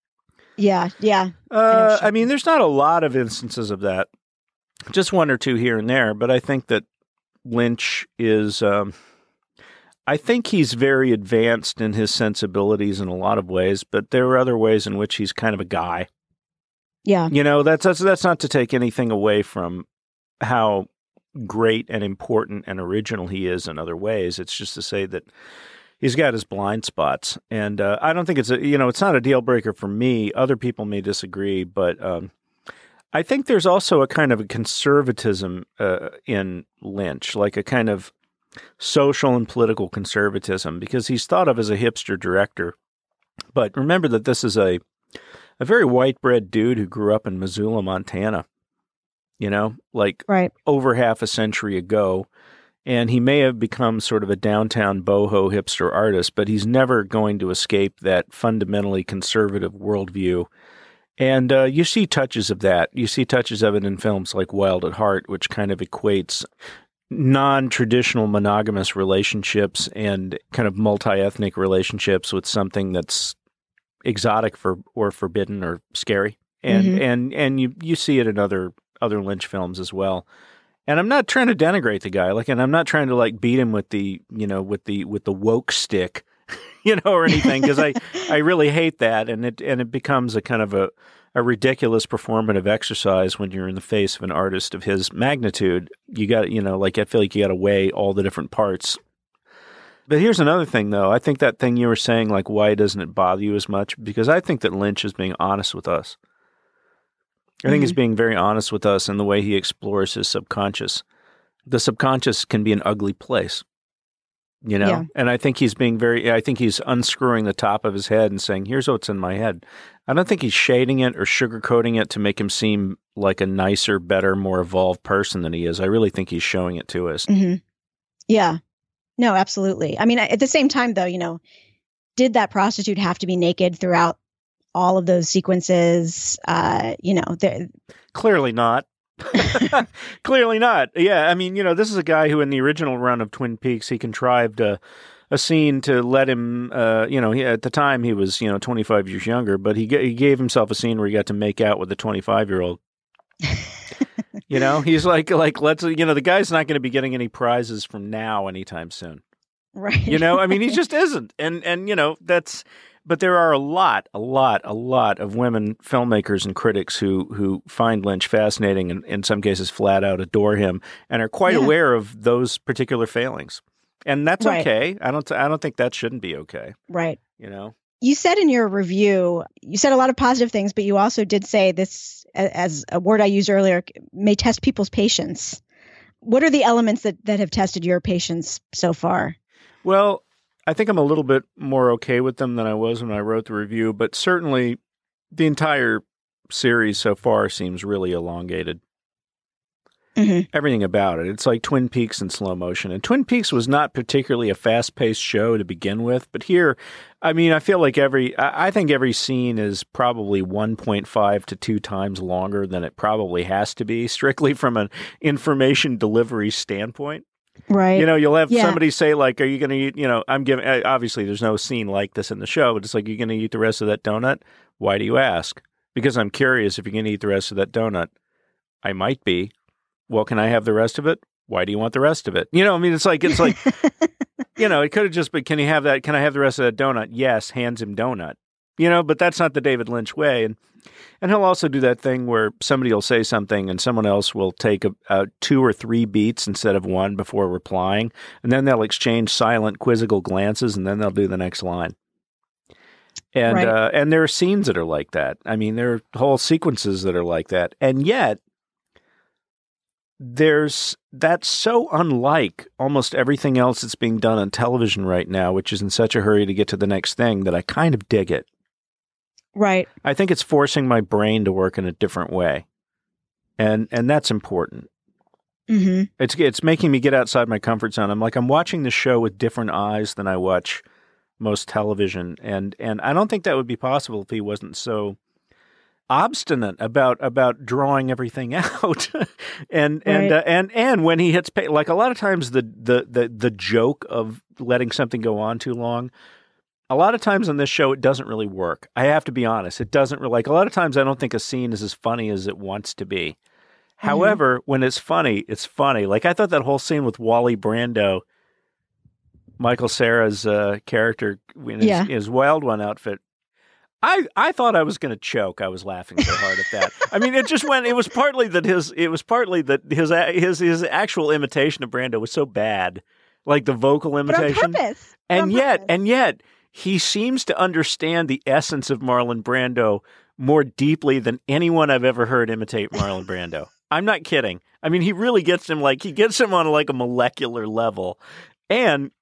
[SPEAKER 1] yeah yeah
[SPEAKER 2] Uh,
[SPEAKER 1] what
[SPEAKER 2] I mean, there's not a lot of instances of that, just one or two here and there. But I think that Lynch is. Um, I think he's very advanced in his sensibilities in a lot of ways, but there are other ways in which he's kind of a guy.
[SPEAKER 1] Yeah.
[SPEAKER 2] You know, that's that's that's not to take anything away from how great and important and original he is in other ways. It's just to say that he's got his blind spots, and uh, I don't think it's a you know it's not a deal breaker for me. Other people may disagree, but um, I think there's also a kind of a conservatism uh, in Lynch, like a kind of social and political conservatism, because he's thought of as a hipster director. But remember that this is a a very white bread dude who grew up in Missoula, Montana. You know, like
[SPEAKER 1] right.
[SPEAKER 2] over half a century ago. And he may have become sort of a downtown boho hipster artist, but he's never going to escape that fundamentally conservative worldview. And uh, you see touches of that. You see touches of it in films like Wild at Heart, which kind of equates non traditional monogamous relationships and kind of multi ethnic relationships with something that's exotic for or forbidden or scary. And
[SPEAKER 1] Mhm.
[SPEAKER 2] and and you you see it in other other Lynch films as well. And I'm not trying to denigrate the guy, like, and I'm not trying to like beat him with the you know with the with the woke stick, you know, or anything because I I really hate that, and it and it becomes a kind of a a ridiculous performative exercise when you're in the face of an artist of his magnitude. You got you know like I feel like you got to weigh all the different parts. But here's another thing, though. I think that thing you were saying, like, why doesn't it bother you as much? Because I think that Lynch is being honest with us. I think he's mm-hmm. being very honest with us in the way he explores his subconscious. The subconscious can be an ugly place, you know?
[SPEAKER 1] Yeah.
[SPEAKER 2] And I think he's being very, I think he's unscrewing the top of his head and saying, here's what's in my head. I don't think he's shading it or sugarcoating it to make him seem like a nicer, better, more evolved person than he is. I really think he's showing it to us.
[SPEAKER 1] hmm Yeah. No, absolutely. I mean, at the same time, though, you know, did that prostitute have to be naked throughout all of those sequences? Uh, you know,
[SPEAKER 2] Clearly not. Clearly not. Yeah, I mean, you know, this is a guy who, in the original run of Twin Peaks, he contrived a, a scene to let him. Uh, you know, he, at the time he was, you know, twenty five years younger, but he ga- he gave himself a scene where he got to make out with a twenty five year old. You know, he's like, like let's, you know, the guy's not going to be getting any prizes from now anytime soon.
[SPEAKER 1] right?
[SPEAKER 2] You know, I mean, he just isn't, and and you know that's. But there are a lot, a lot, a lot of women filmmakers and critics who who find Lynch fascinating and in some cases flat out adore him and are quite
[SPEAKER 1] Yeah.
[SPEAKER 2] aware of those particular failings. And that's
[SPEAKER 1] Right.
[SPEAKER 2] okay. I don't I don't think that shouldn't be okay,
[SPEAKER 1] right.
[SPEAKER 2] you know.
[SPEAKER 1] You said in your review, you said a lot of positive things, but you also did say this, as a word I used earlier, may test people's patience. What are the elements that, that have tested your patience so far?
[SPEAKER 2] Well, I think I'm a little bit more okay with them than I was when I wrote the review, but certainly the entire series so far seems really elongated.
[SPEAKER 1] Mhm.
[SPEAKER 2] Everything about it. It's like Twin Peaks in slow motion. And Twin Peaks was not particularly a fast paced show to begin with, but here, I mean, I feel like every, I I think every scene is probably 1.5 to two times longer than it probably has to be, strictly from an information delivery standpoint.
[SPEAKER 1] Right.
[SPEAKER 2] You know, you'll have
[SPEAKER 1] Yeah.
[SPEAKER 2] somebody say like, "Are you going to eat?" You know, I'm giving. Obviously, there's no scene like this in the show, but it's like, "You're going to eat the rest of that donut?" Why do you ask? Because I'm curious if you're going to eat the rest of that donut. I might be. Well, can I have the rest of it? Why do you want the rest of it? You know, I mean, it's like it's like you know, it could have just been, "Can you have that? Can I have the rest of that donut?" Yes, hands him donut. You know, but that's not the David Lynch way, and and he'll also do that thing where somebody will say something and someone else will take a, a two or three beats instead of one before replying, and then they'll exchange silent, quizzical glances, and then they'll do the next line. And
[SPEAKER 1] Right.
[SPEAKER 2] uh, and there are scenes that are like that. I mean, there are whole sequences that are like that, and yet there's that's so unlike almost everything else that's being done on television right now, which is in such a hurry to get to the next thing that I kind of dig it.
[SPEAKER 1] Right.
[SPEAKER 2] I think it's forcing my brain to work in a different way. And and that's important.
[SPEAKER 1] hmm
[SPEAKER 2] It's it's making me get outside my comfort zone. I'm like I'm watching the show with different eyes than I watch most television and and I don't think that would be possible if he wasn't so obstinate about about drawing everything out and and
[SPEAKER 1] Right.
[SPEAKER 2] uh, and and when he hits pay like a lot of times the the the the joke of letting something go on too long a lot of times on this show it doesn't really work i have to be honest it doesn't really like a lot of times i don't think a scene is as funny as it wants to be however when it's funny it's funny like i thought that whole scene with wally brando michael cera's uh, character in his,
[SPEAKER 1] Yeah.
[SPEAKER 2] his wild one outfit I, I thought I was going to choke. I was laughing so hard at that. I mean, it just went. It was partly that his. It was partly that his his his actual imitation of Brando was so bad, like the vocal imitation.
[SPEAKER 1] But on purpose.
[SPEAKER 2] and
[SPEAKER 1] on
[SPEAKER 2] yet,
[SPEAKER 1] purpose.
[SPEAKER 2] and yet, he seems to understand the essence of Marlon Brando more deeply than anyone I've ever heard imitate Marlon Brando. I'm not kidding. I mean, he really gets him like he gets him on like a molecular level, and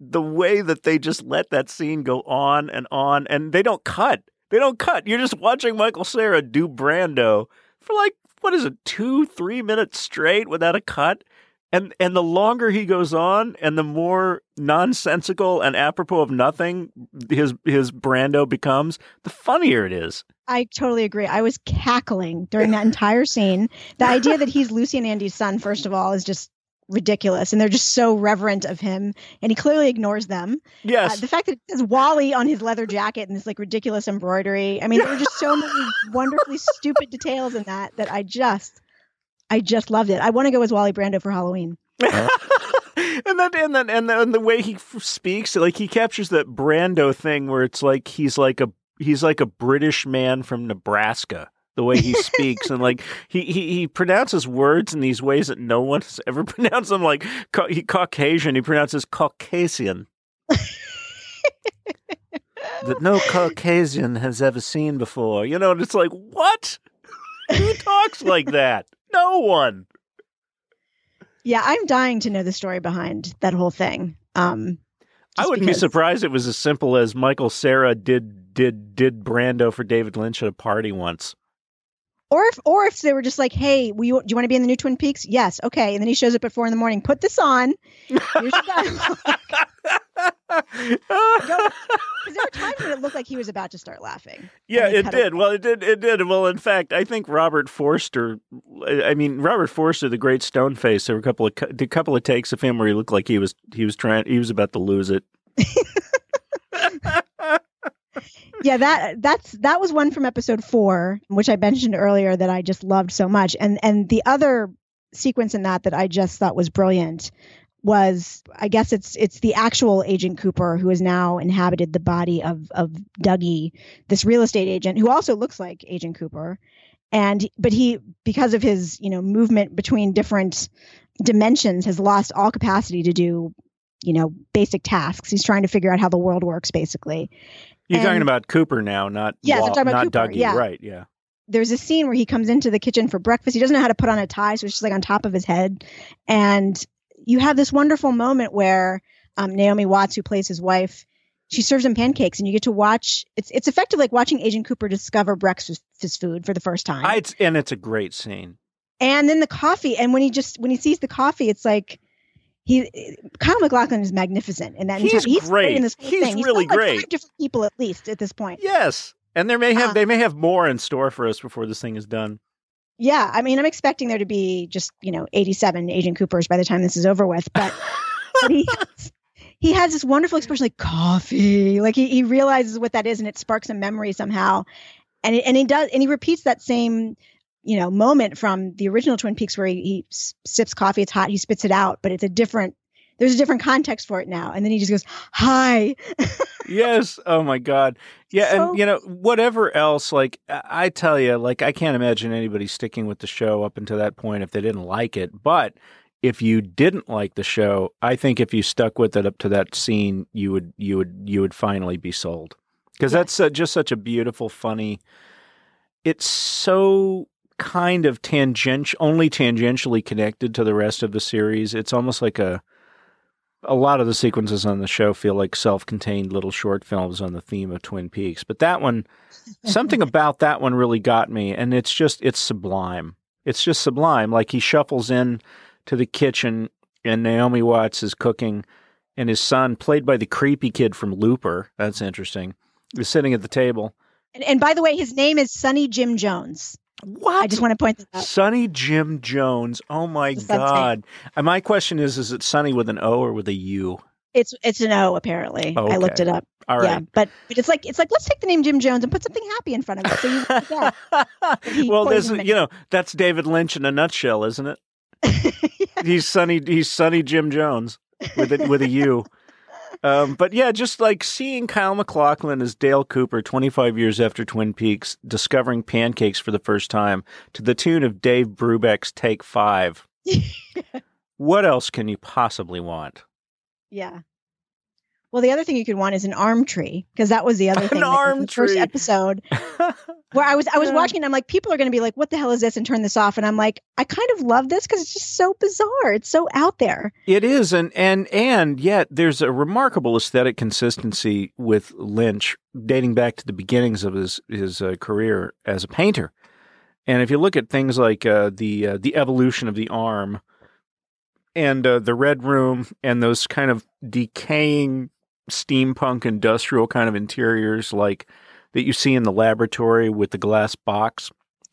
[SPEAKER 2] the way that they just let that scene go on and on, and they don't cut. They don't cut. You're just watching Michael Cera do Brando for like what is it, two, three minutes straight without a cut. And and the longer he goes on, and the more nonsensical and apropos of nothing his his Brando becomes, the funnier it is.
[SPEAKER 1] I totally agree. I was cackling during that entire scene. The idea that he's Lucy and Andy's son, first of all, is just ridiculous. And they're just so reverent of him. And he clearly ignores them.
[SPEAKER 2] Yes.
[SPEAKER 1] Uh, the fact that it says Wally on his leather jacket and this like ridiculous embroidery. I mean, there were just so many wonderfully stupid details in that that I just, I just loved it. I want to go as Wally Brando for Halloween.
[SPEAKER 2] and then and then and then the way he f- speaks, like he captures that Brando thing where it's like he's like a he's like a British man from Nebraska. The way he speaks and like he, he he pronounces words in these ways that no one has ever pronounced them. Like ca- he Caucasian, he pronounces Caucasian. that no Caucasian has ever seen before. You know, and it's like what? Who talks like that? No one.
[SPEAKER 1] Yeah, I'm dying to know the story behind that whole thing. Um,
[SPEAKER 2] I wouldn't be surprised it was as simple as Michael Cera did did did Brando for David Lynch at a party once.
[SPEAKER 1] Or if, or if they were just like, "Hey, we, do you want to be in the new Twin Peaks?" Yes, okay. And then he shows up at four in the morning. Put this on. Here's your dialogue. Because there were times when it looked like he was about to start laughing.
[SPEAKER 2] yeah, it did.
[SPEAKER 1] away.
[SPEAKER 2] Well, it did. It did. Well, in fact, I think Robert Forster. I mean, Robert Forster, the great stone face. There were a couple of did a couple of takes of him where he looked like he was he was trying he was about to lose it.
[SPEAKER 1] Yeah, that that's that was one from episode four, which I mentioned earlier that I just loved so much. And and the other sequence in that that I just thought was brilliant was I guess it's it's the actual Agent Cooper who has now inhabited the body of of Dougie, this real estate agent who also looks like Agent Cooper. And but he because of his, you know, movement between different dimensions has lost all capacity to do, you know, basic tasks. He's trying to figure out how the world works basically.
[SPEAKER 2] You're talking about Cooper now, not
[SPEAKER 1] Yes, I'm talking about
[SPEAKER 2] not
[SPEAKER 1] Cooper,
[SPEAKER 2] Dougie.
[SPEAKER 1] yeah.
[SPEAKER 2] Right? Yeah.
[SPEAKER 1] there's a scene where he comes into the kitchen for breakfast. He doesn't know how to put on a tie, so it's just like on top of his head. And you have this wonderful moment where um, Naomi Watts, who plays his wife, she serves him pancakes, and you get to watch. It's it's effective like watching Agent Cooper discover breakfast food for the first time.
[SPEAKER 2] I, it's, and it's a great scene.
[SPEAKER 1] and then the coffee, and when he just when he sees the coffee, it's like. He Kyle MacLachlan is magnificent in that.
[SPEAKER 2] He's
[SPEAKER 1] entire, he's
[SPEAKER 2] great.
[SPEAKER 1] in this whole
[SPEAKER 2] He's
[SPEAKER 1] thing.
[SPEAKER 2] really
[SPEAKER 1] got, like,
[SPEAKER 2] great.
[SPEAKER 1] Five different people at least at this point.
[SPEAKER 2] Yes, and there may have
[SPEAKER 1] Uh,
[SPEAKER 2] they may have more in store for us before this thing is done.
[SPEAKER 1] Yeah, I mean, I'm expecting there to be just you know 87 Agent Coopers by the time this is over with, but, but he has, he has this wonderful expression like coffee, like he, he realizes what that is, and it sparks a memory somehow, and it, and he does, and he repeats that same you know moment from the original Twin Peaks where he, he sips coffee, it's hot, he spits it out, but it's a different. There's a different context for it now, and then he just goes, "Hi."
[SPEAKER 2] yes. Oh my God. Yeah,
[SPEAKER 1] So-
[SPEAKER 2] and you know whatever else. Like I tell you, like I can't imagine anybody sticking with the show up until that point if they didn't like it. But if you didn't like the show, I think if you stuck with it up to that scene, you would you would you would finally be sold because
[SPEAKER 1] Yes.
[SPEAKER 2] that's uh, just such a beautiful, funny. It's so kind of tangential, only tangentially connected to the rest of the series. It's almost like a a lot of the sequences on the show feel like self-contained little short films on the theme of Twin Peaks. But that one, something about that one really got me, and it's just it's sublime. It's just sublime. Like he shuffles in to the kitchen, and Naomi Watts is cooking, and his son, played by the creepy kid from Looper, that's interesting, is sitting at the table.
[SPEAKER 1] And, and by the way, his name is Sonny Jim Jones.
[SPEAKER 2] What?
[SPEAKER 1] I just want to point that out.
[SPEAKER 2] Sonny Jim Jones. Oh my
[SPEAKER 1] That's his son's
[SPEAKER 2] God. And my question is is it Sonny with an O or with a U?
[SPEAKER 1] It's it's an O apparently. I looked it up.
[SPEAKER 2] All
[SPEAKER 1] Yeah, but but it's like it's like let's take the name Jim Jones and put something happy in front of it. So you forget. he
[SPEAKER 2] well, this
[SPEAKER 1] poisoned
[SPEAKER 2] you know that's David Lynch in a nutshell, isn't it?
[SPEAKER 1] Yeah.
[SPEAKER 2] He's Sonny. He's Sonny Jim Jones with a, with a U. Um, but yeah, just like seeing Kyle MacLachlan as Dale Cooper 25 years after Twin Peaks, discovering pancakes for the first time to the tune of Dave Brubeck's Take Five. what else can you possibly want?
[SPEAKER 1] Yeah. Well, the other thing you could want is an arm tree because that was the other thing.
[SPEAKER 2] An arm
[SPEAKER 1] the
[SPEAKER 2] tree.
[SPEAKER 1] First episode where I was I was watching and I'm like, people are going to be like, "What the hell is this?" and turn this off. And I'm like, I kind of love this because it's just so bizarre. It's so out there.
[SPEAKER 2] It is, and and and yet there's a remarkable aesthetic consistency with Lynch, dating back to the beginnings of his his uh, career as a painter. And if you look at things like uh, the uh, the evolution of the arm, and uh, the red room, and those kind of decaying steampunk industrial kind of interiors, like that you see in the laboratory with the glass box,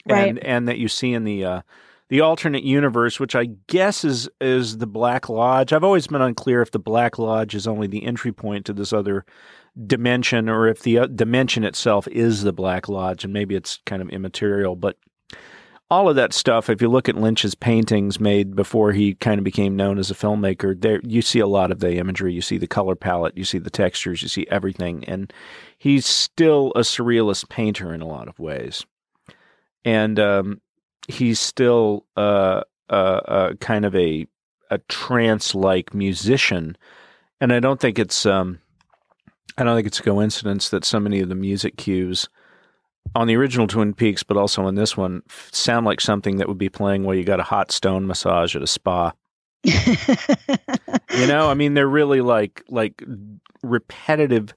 [SPEAKER 1] Right.
[SPEAKER 2] and and that you see in the uh, the alternate universe, which I guess is is the Black Lodge. I've always been unclear if the Black Lodge is only the entry point to this other dimension, or if the uh, dimension itself is the Black Lodge, and maybe it's kind of immaterial. But all of that stuff, if you look at Lynch's paintings made before he kind of became known as a filmmaker, there you see a lot of the imagery. You see the color palette, you see the textures, you see everything, and he's still a surrealist painter in a lot of ways. And um, he's still uh, uh, uh, kind of a a trance like musician, and I don't think it's um, I don't think it's a coincidence that so many of the music cues on the original Twin Peaks, but also in this one, sound like something that would be playing while you got a hot stone massage at a spa. You know, I mean, they're really like like repetitive,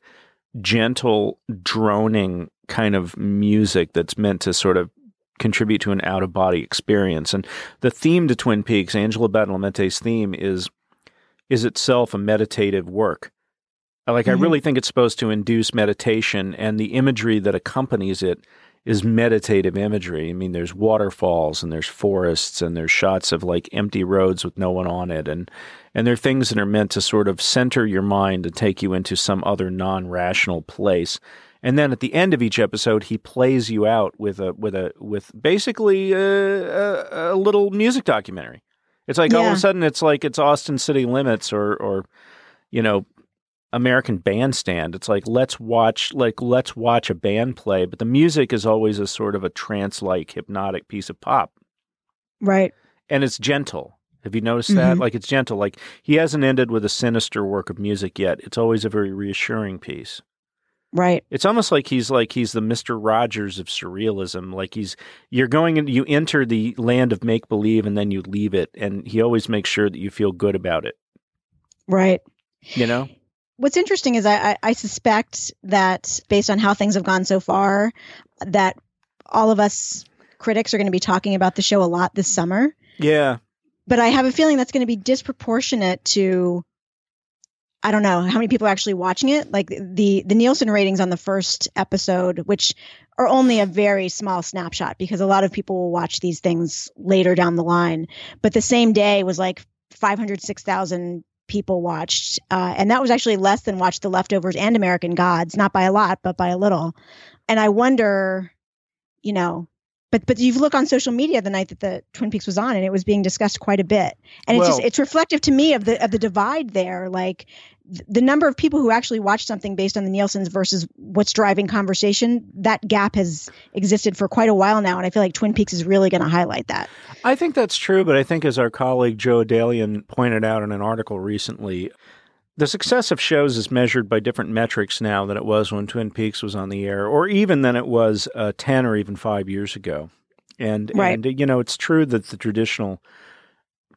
[SPEAKER 2] gentle, droning kind of music that's meant to sort of contribute to an out of body experience. And the theme to Twin Peaks, Angelo Badalamenti's theme, is is itself a meditative work. Like I
[SPEAKER 1] Mhm.
[SPEAKER 2] really think it's supposed to induce meditation, and the imagery that accompanies it is meditative imagery. I mean, there's waterfalls and there's forests and there's shots of like empty roads with no one on it, and and they're things that are meant to sort of center your mind and take you into some other non-rational place. And then at the end of each episode, he plays you out with a with a with basically a, a, a little music documentary. It's like all of a sudden, it's like it's Austin City Limits or or you know American Bandstand. It's like let's watch like let's watch a band play, but the music is always a sort of a trance-like hypnotic piece of pop,
[SPEAKER 1] right.
[SPEAKER 2] and it's gentle. Have you noticed that?
[SPEAKER 1] Mhm.
[SPEAKER 2] Like it's gentle. Like he hasn't ended with a sinister work of music yet. It's always a very reassuring piece.
[SPEAKER 1] Right.
[SPEAKER 2] It's almost like he's like he's the Mister Rogers of surrealism. Like he's you're going and you enter the land of make believe and then you leave it, and he always makes sure that you feel good about it.
[SPEAKER 1] Right.
[SPEAKER 2] You know?
[SPEAKER 1] What's interesting is I, I, I suspect that based on how things have gone so far, that all of us critics are going to be talking about the show a lot this summer.
[SPEAKER 2] Yeah.
[SPEAKER 1] But I have a feeling that's going to be disproportionate to I don't know how many people are actually watching it. Like the the Nielsen ratings on the first episode, which are only a very small snapshot because a lot of people will watch these things later down the line. But the same day was like 506,000 people watched, uh, and that was actually less than watched The Leftovers and American Gods, not by a lot, but by a little. And I wonder, you know, but but you look on social media the night that the Twin Peaks was on, and it was being discussed quite a bit, and it's just it's reflective to me of the of the divide there, like th- the number of people who actually watch something based on the Nielsen's versus what's driving conversation. That gap has existed for quite a while now, and I feel like Twin Peaks is really going to highlight that.
[SPEAKER 2] I think that's true, but I think as our colleague Joe Adalian pointed out in an article recently, the success of shows is measured by different metrics now than it was when Twin Peaks was on the air, or even than it was uh, ten or even five years ago. And
[SPEAKER 1] Right.
[SPEAKER 2] and you know, it's true that the traditional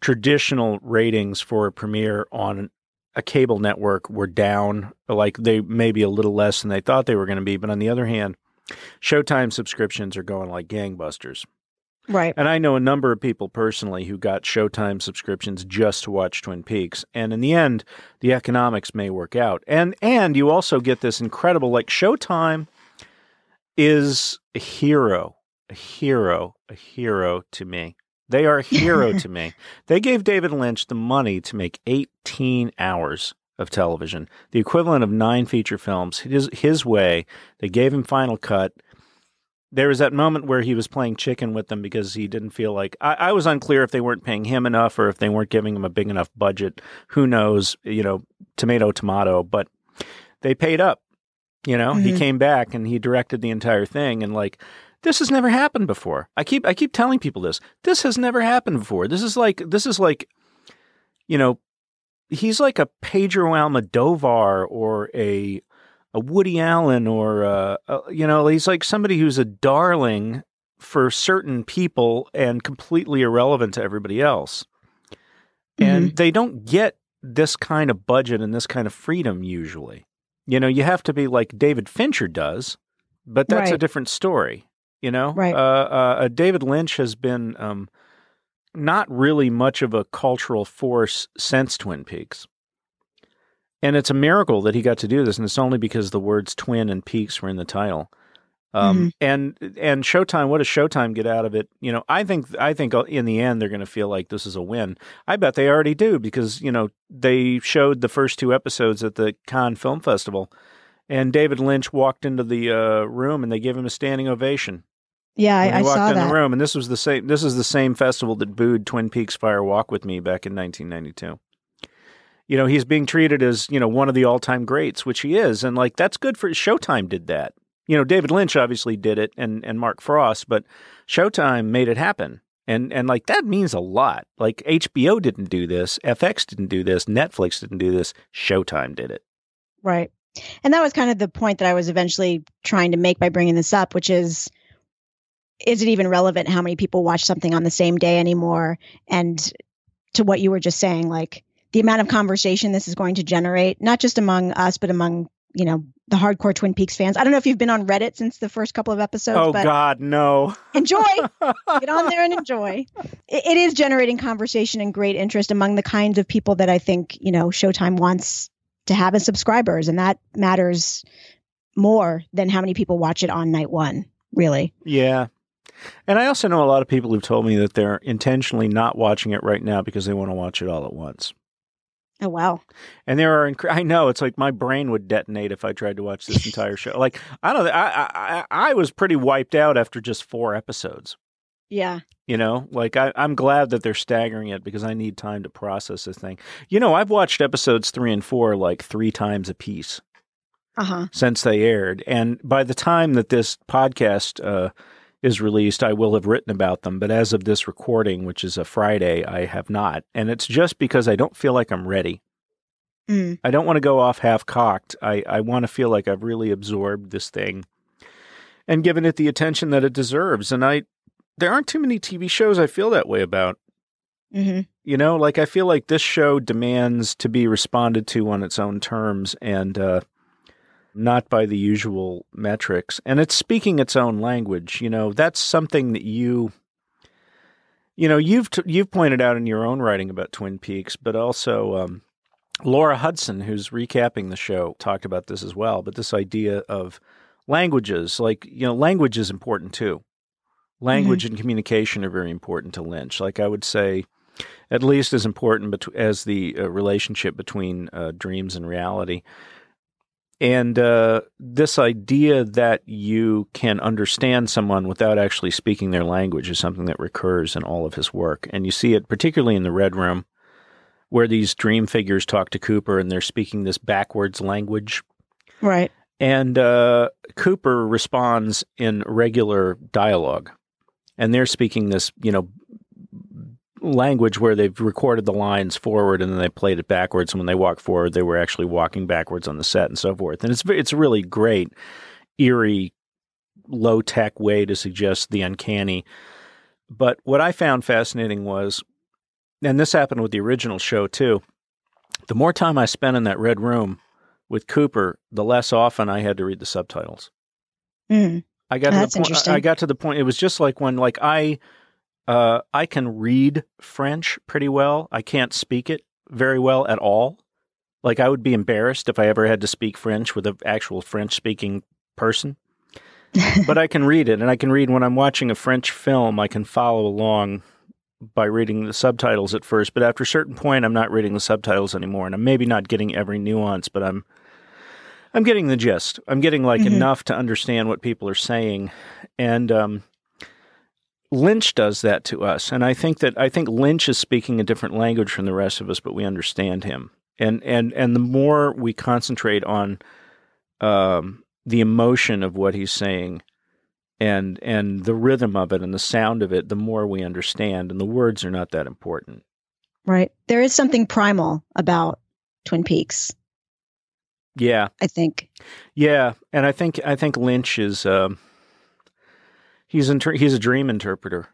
[SPEAKER 2] traditional ratings for a premiere on a cable network were down, like they may be a little less than they thought they were going to be. But on the other hand, Showtime subscriptions are going like gangbusters.
[SPEAKER 1] Right.
[SPEAKER 2] And I know a number of people personally who got Showtime subscriptions just to watch Twin Peaks. And in the end, the economics may work out. And and you also get this incredible like Showtime is a hero, a hero, a hero to me. They are a hero to me. They gave David Lynch the money to make 18 hours of television, the equivalent of nine feature films. His, his way, they gave him Final Cut there was that moment where he was playing chicken with them because he didn't feel like I, I, was unclear if they weren't paying him enough or if they weren't giving him a big enough budget. Who knows? You know, tomato, tomato. But they paid up. You know, mm-hmm. he came back and he directed the entire thing, and like this has never happened before. I keep I keep telling people this. This has never happened before. This is like this is like, you know, he's like a Pedro Almodovar or a a Woody Allen or uh, uh, you know he's like somebody who's a darling for certain people and completely irrelevant to everybody else. Mm-hmm. And they don't get this kind of budget and this kind of freedom usually. You know, you have to be like David Fincher does, but that's right. a different story. You know,
[SPEAKER 1] right? Uh,
[SPEAKER 2] uh, uh, David Lynch has been um, not really much of a cultural force since Twin Peaks. And it's a miracle that he got to do this, and it's only because the words "twin" and "peaks" were in the title. Um, mm-hmm. And and Showtime, what does Showtime get out of it? You know, I think I think in the end they're going to feel like this is a win. I bet they already do because you know they showed the first two episodes at the Cannes Film Festival, and David Lynch walked into the uh, room and they gave him a standing ovation.
[SPEAKER 1] Yeah, I, I
[SPEAKER 2] walked
[SPEAKER 1] saw
[SPEAKER 2] in
[SPEAKER 1] that.
[SPEAKER 2] the room, and this was the same. This is the same festival that booed Twin Peaks: Fire Walk with Me back in 1992 you know, he's being treated as, you know, one of the all time greats, which he is. And like, that's good for Showtime did that. You know, David Lynch obviously did it and, and Mark Frost, but Showtime made it happen. And, and like, that means a lot. Like, HBO didn't do this, FX didn't do this, Netflix didn't do this, Showtime did it.
[SPEAKER 1] Right. And that was kind of the point that I was eventually trying to make by bringing this up, which is, is it even relevant how many people watch something on the same day anymore? And to what you were just saying, like, the amount of conversation this is going to generate, not just among us, but among you know the hardcore Twin Peaks fans. I don't know if you've been on Reddit since the first couple of episodes.
[SPEAKER 2] Oh God, no!
[SPEAKER 1] Enjoy, get on there and enjoy. It, it is generating conversation and great interest among the kinds of people that I think you know Showtime wants to have as subscribers, and that matters more than how many people watch it on night one. Really?
[SPEAKER 2] Yeah. And I also know a lot of people who've told me that they're intentionally not watching it right now because they want to watch it all at once.
[SPEAKER 1] Oh wow!
[SPEAKER 2] And there are, I know it's like my brain would detonate if I tried to watch this entire show. Like I don't, I, I, I was pretty wiped out after just four episodes.
[SPEAKER 1] Yeah.
[SPEAKER 2] You know, like I, I'm glad that they're staggering it because I need time to process this thing. You know, I've watched episodes three and four like three times a piece
[SPEAKER 1] uh-huh.
[SPEAKER 2] since they aired, and by the time that this podcast uh, is released, I will have written about them. But as of this recording, which is a Friday, I have not. And it's just because I don't feel like I'm ready.
[SPEAKER 1] Mm.
[SPEAKER 2] I don't want to go off half cocked. I, I want to feel like I've really absorbed this thing and given it the attention that it deserves. And I, there aren't too many TV shows I feel that way about.
[SPEAKER 1] Mm-hmm.
[SPEAKER 2] You know, like I feel like this show demands to be responded to on its own terms. And, uh, not by the usual metrics. And it's speaking its own language. You know, that's something that you you know, you've t- you've pointed out in your own writing about Twin Peaks, but also um, Laura Hudson, who's recapping the show, talked about this as well. But this idea of languages, like you know, language is important too. Language mm-hmm. and communication are very important to Lynch. Like I would say, at least as important as the uh, relationship between uh, dreams and reality. And uh, this idea that you can understand someone without actually speaking their language is something that recurs in all of his work. And you see it particularly in the Red Room, where these dream figures talk to Cooper and they're speaking this backwards language.
[SPEAKER 1] Right.
[SPEAKER 2] And uh, Cooper responds in regular dialogue. And they're speaking this, you know, language where they've recorded the lines forward and then they played it backwards. And when they walk forward, they were actually walking backwards on the set and so forth. And it's it's a really great, eerie, low tech way to suggest the uncanny. But what I found fascinating was, and this happened with the original show too. The more time I spent in that red room with Cooper, the less often I had to read the subtitles.
[SPEAKER 1] Mm.
[SPEAKER 2] I got to the point. I got to the point. It was just like when, like I uh, I can read French pretty well. I can't speak it very well at all. Like I would be embarrassed if I ever had to speak French with an actual French speaking person. but I can read it, and I can read when I'm watching a French film. I can follow along by reading the subtitles at first, but after a certain point, I'm not reading the subtitles anymore, and I'm maybe not getting every nuance, but I'm I'm getting the gist. I'm getting like mm-hmm. enough to understand what people are saying, and um, Lynch does that to us, and I think that I think Lynch is speaking a different language from the rest of us, but we understand him. And and and the more we concentrate on um, the emotion of what he's saying, and and the rhythm of it and the sound of it, the more we understand. And the words are not that important.
[SPEAKER 1] Right. There is something primal about Twin Peaks.
[SPEAKER 2] Yeah,
[SPEAKER 1] I think.
[SPEAKER 2] Yeah, and I think I think Lynch is. Um, he's inter- he's a dream interpreter.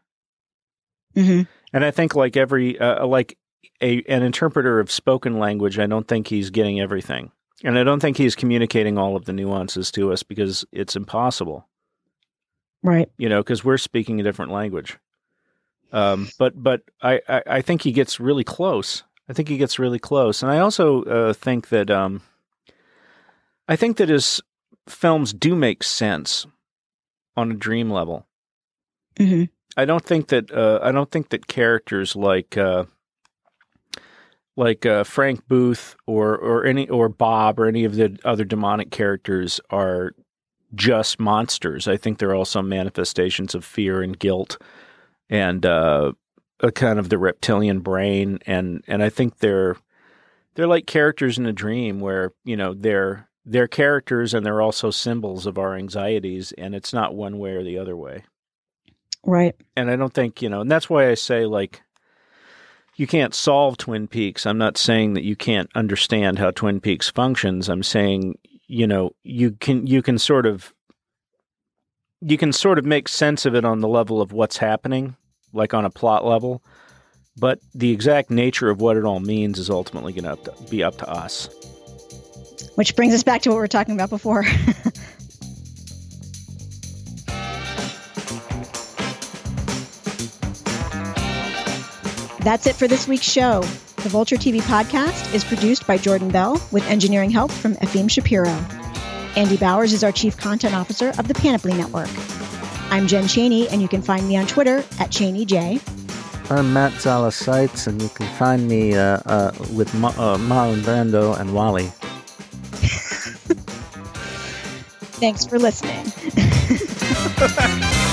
[SPEAKER 1] Mm-hmm.
[SPEAKER 2] And I think like every uh, like a an interpreter of spoken language, I don't think he's getting everything. And I don't think he's communicating all of the nuances to us because it's impossible.
[SPEAKER 1] Right.
[SPEAKER 2] You know, because we're speaking a different language. Um, but but I, I, I, think he gets really close. I think he gets really close. And I also uh, think that um, I think that his films do make sense on a dream level.
[SPEAKER 1] Mm-hmm.
[SPEAKER 2] I don't think that uh, I don't think that characters like uh, like uh, Frank Booth or or any or Bob or any of the other demonic characters are just monsters. I think they're also manifestations of fear and guilt and uh, a kind of the reptilian brain and and I think they're they're like characters in a dream where you know they're they're characters and they're also symbols of our anxieties and it's not one way or the other way.
[SPEAKER 1] Right.
[SPEAKER 2] And I don't think, you know, and that's why I say like you can't solve Twin Peaks. I'm not saying that you can't understand how Twin Peaks functions. I'm saying, you know, you can you can sort of you can sort of make sense of it on the level of what's happening, like on a plot level, but the exact nature of what it all means is ultimately going to be up to us.
[SPEAKER 1] Which brings us back to what we were talking about before. That's it for this week's show. The Vulture TV podcast is produced by Jordan Bell with engineering help from Efim Shapiro. Andy Bowers is our Chief Content Officer of the Panoply Network. I'm Jen Chaney, and you can find me on Twitter at ChaneyJ.
[SPEAKER 3] I'm Matt Zoller Seitz, and you can find me uh, uh, with Ma- uh, Marlon Brando and Wally.
[SPEAKER 1] Thanks for listening.